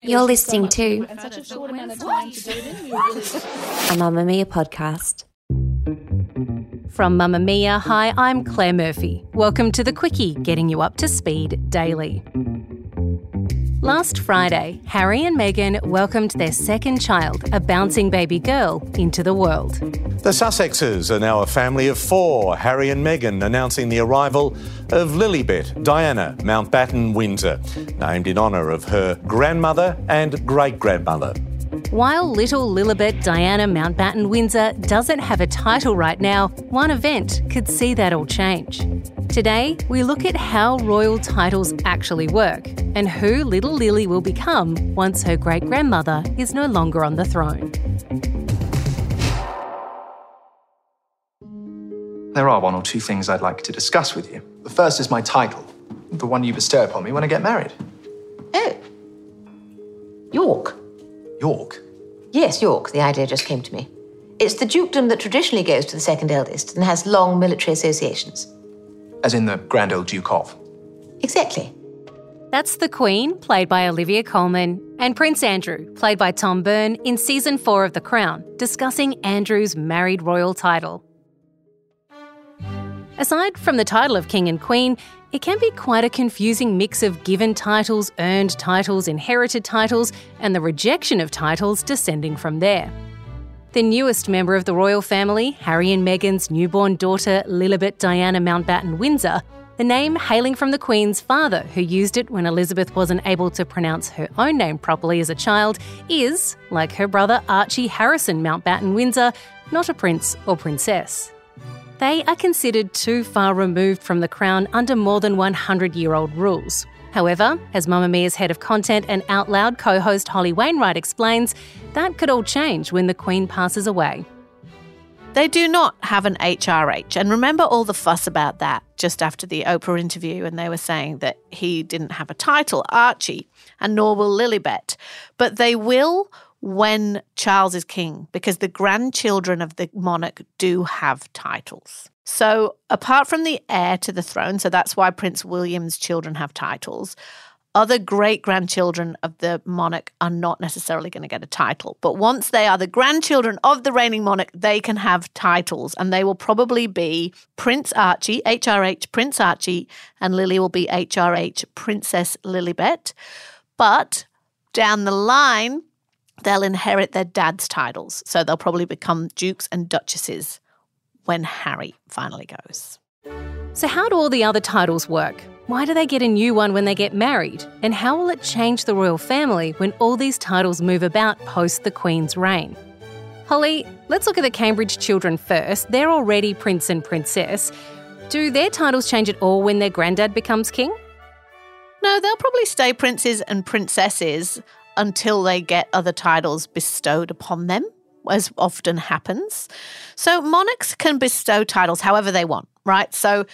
You're listening to a Mamamia podcast. From Mamamia, hi, I'm Claire Murphy. Welcome to the Quicky, getting you up to speed daily. Last Friday, Harry and Meghan welcomed their second child, a bouncing baby girl, into the world. The Sussexes are now a family of four. Harry and Meghan announcing the arrival of Lilibet Diana Mountbatten Windsor, named in honour of her grandmother and great grandmother. While little Lilibet Diana Mountbatten Windsor doesn't have a title right now, one event could see that all change. Today, we look at how royal titles actually work and who little Lily will become once her great grandmother is no longer on the throne. There are one or two things I'd like to discuss with you. The first is my title, the one you bestow upon me when I get married. Oh. York. York. Yes, York. The idea just came to me. It's the dukedom that traditionally goes to the second eldest and has long military associations. As in the Grand Old Duke of. Exactly. That's the Queen, played by Olivia Colman, and Prince Andrew, played by Tom Byrne, in season four of The Crown, discussing Andrew's married royal title. Aside from the title of King and Queen, it can be quite a confusing mix of given titles, earned titles, inherited titles, and the rejection of titles descending from there. The newest member of the royal family, Harry and Meghan's newborn daughter, Lilibet Diana Mountbatten Windsor, the name hailing from the Queen's father, who used it when Elizabeth wasn't able to pronounce her own name properly as a child, is, like her brother Archie Harrison Mountbatten Windsor, not a prince or princess. They are considered too far removed from the crown under more than 100 year old rules. However, as Mamamia's head of content and Out Loud co host Holly Wainwright explains, that could all change when the Queen passes away. They do not have an HRH. And remember all the fuss about that just after the Oprah interview, and they were saying that he didn't have a title, Archie, and nor will Lilibet. But they will when Charles is king, because the grandchildren of the monarch do have titles. So, apart from the heir to the throne, so that's why Prince William's children have titles, other great grandchildren of the monarch are not necessarily going to get a title. But once they are the grandchildren of the reigning monarch, they can have titles, and they will probably be Prince Archie, HRH Prince Archie, and Lily will be HRH Princess Lilibet. But down the line, they'll inherit their dad's titles. So they'll probably become dukes and duchesses when Harry finally goes. So, how do all the other titles work? Why do they get a new one when they get married? And how will it change the royal family when all these titles move about post the Queen's reign? Holly, let's look at the Cambridge children first. They're already prince and princess. Do their titles change at all when their granddad becomes king? No, they'll probably stay princes and princesses until they get other titles bestowed upon them, as often happens. So monarchs can bestow titles however they want, right? So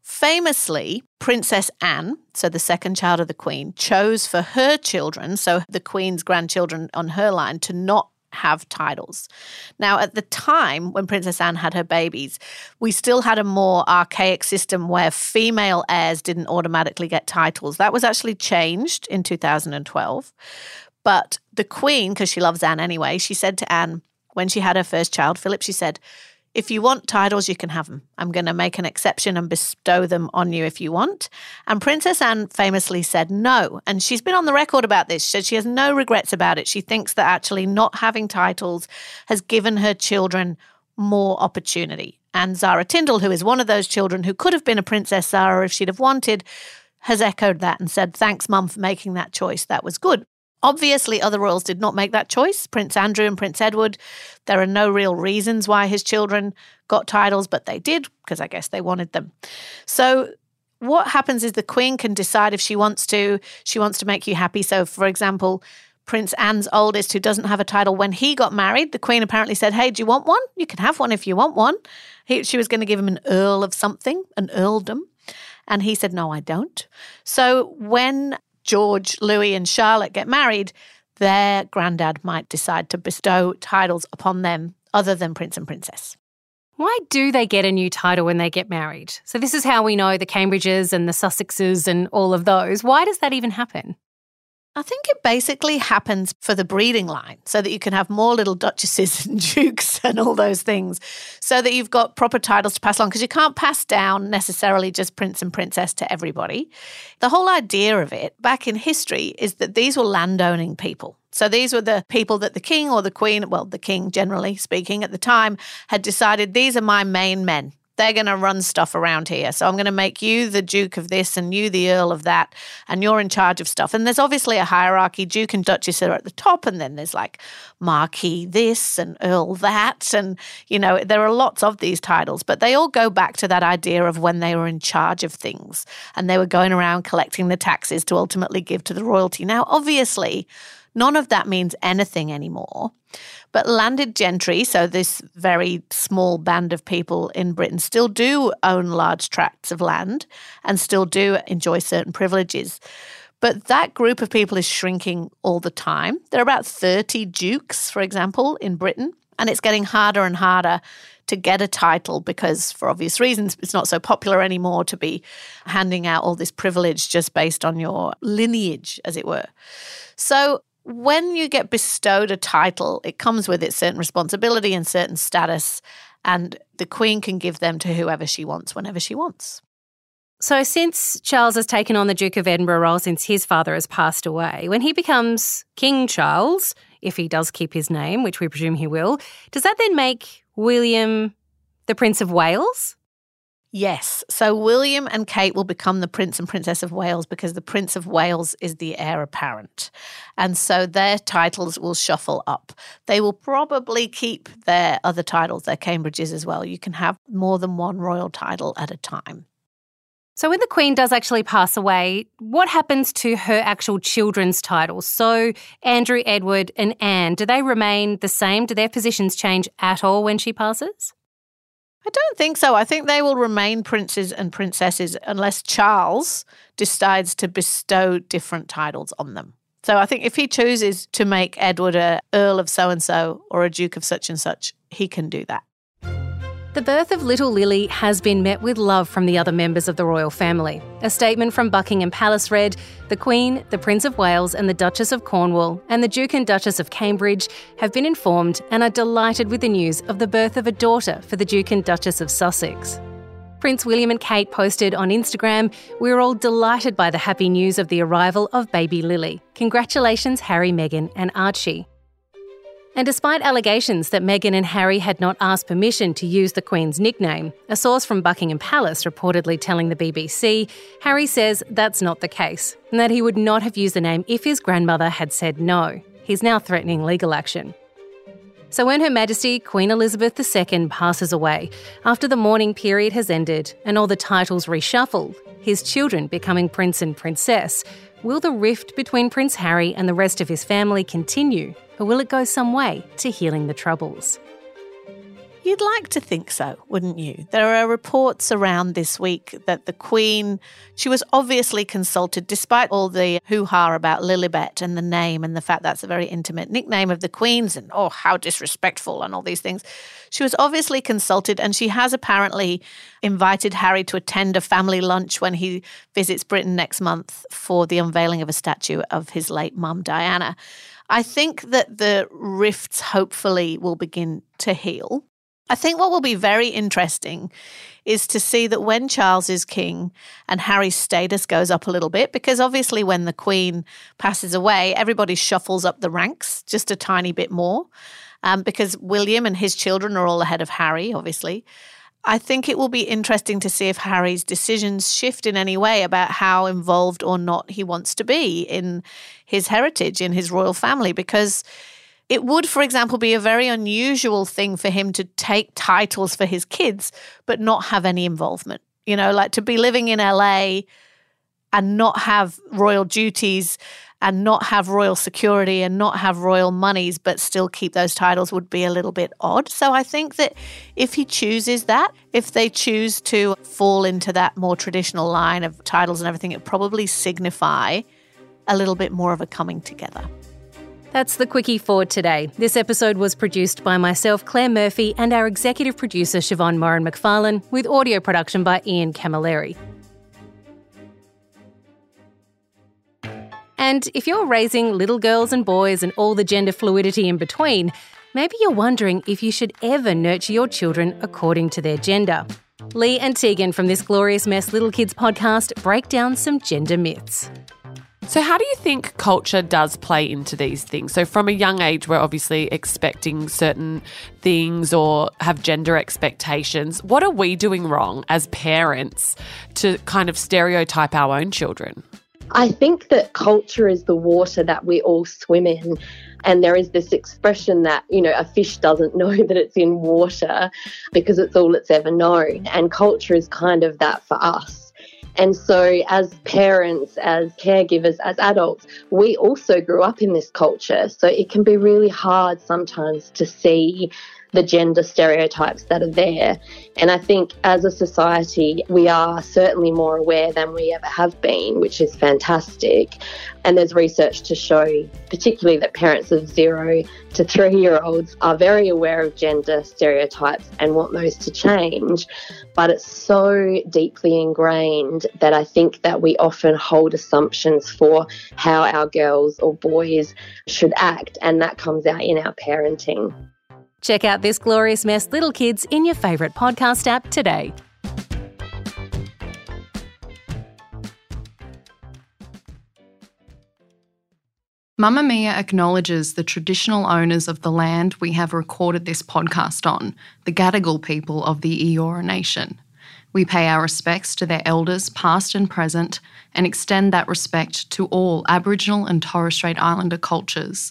famously, Princess Anne, so the second child of the Queen, chose for her children, so the Queen's grandchildren on her line, to not have titles. Now, at the time when Princess Anne had her babies, we still had a more archaic system where female heirs didn't automatically get titles. That was actually changed in 2012. But the Queen, because she loves Anne anyway, she said to Anne when she had her first child, Philip, she said, if you want titles, you can have them. I'm going to make an exception and bestow them on you if you want. And Princess Anne famously said no. And she's been on the record about this. She said she has no regrets about it. She thinks that actually not having titles has given her children more opportunity. And Zara Tindall, who is one of those children who could have been a Princess Zara if she'd have wanted, has echoed that and said, Thanks, Mum, for making that choice. That was good. Obviously, other royals did not make that choice. Prince Andrew and Prince Edward, there are no real reasons why his children got titles, but they did because I guess they wanted them. So, what happens is the Queen can decide if she wants to, she wants to make you happy. So, for example, Prince Anne's oldest, who doesn't have a title, when he got married, the Queen apparently said, Hey, do you want one? You can have one if you want one. He, she was going to give him an Earl of something, an earldom. And he said, No, I don't. So when George, Louis, and Charlotte get married, their granddad might decide to bestow titles upon them other than prince and princess. Why do they get a new title when they get married? So, this is how we know the Cambridges and the Sussexes and all of those. Why does that even happen? I think it basically happens for the breeding line so that you can have more little duchesses and dukes and all those things so that you've got proper titles to pass on because you can't pass down necessarily just prince and princess to everybody. The whole idea of it back in history is that these were landowning people. So these were the people that the king or the queen, well, the king generally speaking at the time, had decided these are my main men they're going to run stuff around here. So I'm going to make you the Duke of this and you the Earl of that, and you're in charge of stuff. And there's obviously a hierarchy. Duke and Duchess are at the top, and then there's like Marquis this and Earl that. And, you know, there are lots of these titles, but they all go back to that idea of when they were in charge of things and they were going around collecting the taxes to ultimately give to the royalty. Now, obviously, none of that means anything anymore. But landed gentry, so this very small band of people in Britain, still do own large tracts of land and still do enjoy certain privileges. But that group of people is shrinking all the time. There are about 30 dukes, for example, in Britain, and it's getting harder and harder to get a title because, for obvious reasons, it's not so popular anymore to be handing out all this privilege just based on your lineage, as it were. So when you get bestowed a title, it comes with its certain responsibility and certain status, and the Queen can give them to whoever she wants whenever she wants. So, since Charles has taken on the Duke of Edinburgh role since his father has passed away, when he becomes King Charles, if he does keep his name, which we presume he will, does that then make William the Prince of Wales? Yes. So William and Kate will become the Prince and Princess of Wales because the Prince of Wales is the heir apparent. And so their titles will shuffle up. They will probably keep their other titles, their Cambridges as well. You can have more than one royal title at a time. So, when the Queen does actually pass away, what happens to her actual children's titles? So, Andrew, Edward, and Anne, do they remain the same? Do their positions change at all when she passes? I don't think so. I think they will remain princes and princesses unless Charles decides to bestow different titles on them. So I think if he chooses to make Edward a Earl of so and so or a Duke of such and such, he can do that. The birth of little Lily has been met with love from the other members of the royal family. A statement from Buckingham Palace read The Queen, the Prince of Wales, and the Duchess of Cornwall, and the Duke and Duchess of Cambridge have been informed and are delighted with the news of the birth of a daughter for the Duke and Duchess of Sussex. Prince William and Kate posted on Instagram, We're all delighted by the happy news of the arrival of baby Lily. Congratulations, Harry, Meghan, and Archie. And despite allegations that Meghan and Harry had not asked permission to use the Queen's nickname, a source from Buckingham Palace reportedly telling the BBC, Harry says that's not the case, and that he would not have used the name if his grandmother had said no. He's now threatening legal action. So, when Her Majesty Queen Elizabeth II passes away, after the mourning period has ended and all the titles reshuffled, his children becoming Prince and Princess, will the rift between Prince Harry and the rest of his family continue or will it go some way to healing the troubles? You'd like to think so, wouldn't you? There are reports around this week that the Queen, she was obviously consulted, despite all the hoo ha about Lilibet and the name and the fact that's a very intimate nickname of the Queen's and oh, how disrespectful and all these things. She was obviously consulted and she has apparently invited Harry to attend a family lunch when he visits Britain next month for the unveiling of a statue of his late mum, Diana. I think that the rifts hopefully will begin to heal. I think what will be very interesting is to see that when Charles is king and Harry's status goes up a little bit, because obviously when the Queen passes away, everybody shuffles up the ranks just a tiny bit more. Um, because William and his children are all ahead of Harry, obviously. I think it will be interesting to see if Harry's decisions shift in any way about how involved or not he wants to be in his heritage, in his royal family, because it would, for example, be a very unusual thing for him to take titles for his kids, but not have any involvement. You know, like to be living in LA and not have royal duties and not have royal security and not have royal monies, but still keep those titles would be a little bit odd. So I think that if he chooses that, if they choose to fall into that more traditional line of titles and everything, it probably signify a little bit more of a coming together. That's the Quicky for today. This episode was produced by myself, Claire Murphy, and our executive producer, Siobhan Moran McFarlane, with audio production by Ian Camilleri. And if you're raising little girls and boys and all the gender fluidity in between, maybe you're wondering if you should ever nurture your children according to their gender. Lee and Tegan from this Glorious Mess Little Kids podcast break down some gender myths. So, how do you think culture does play into these things? So, from a young age, we're obviously expecting certain things or have gender expectations. What are we doing wrong as parents to kind of stereotype our own children? I think that culture is the water that we all swim in. And there is this expression that, you know, a fish doesn't know that it's in water because it's all it's ever known. And culture is kind of that for us. And so, as parents, as caregivers, as adults, we also grew up in this culture. So, it can be really hard sometimes to see the gender stereotypes that are there. And I think as a society, we are certainly more aware than we ever have been, which is fantastic. And there's research to show, particularly that parents of zero to three year olds are very aware of gender stereotypes and want those to change. But it's so deeply ingrained that I think that we often hold assumptions for how our girls or boys should act, and that comes out in our parenting. Check out this glorious mess, little kids, in your favourite podcast app today. Mamamia acknowledges the traditional owners of the land we have recorded this podcast on, the Gadigal people of the Eora Nation. We pay our respects to their elders, past and present, and extend that respect to all Aboriginal and Torres Strait Islander cultures.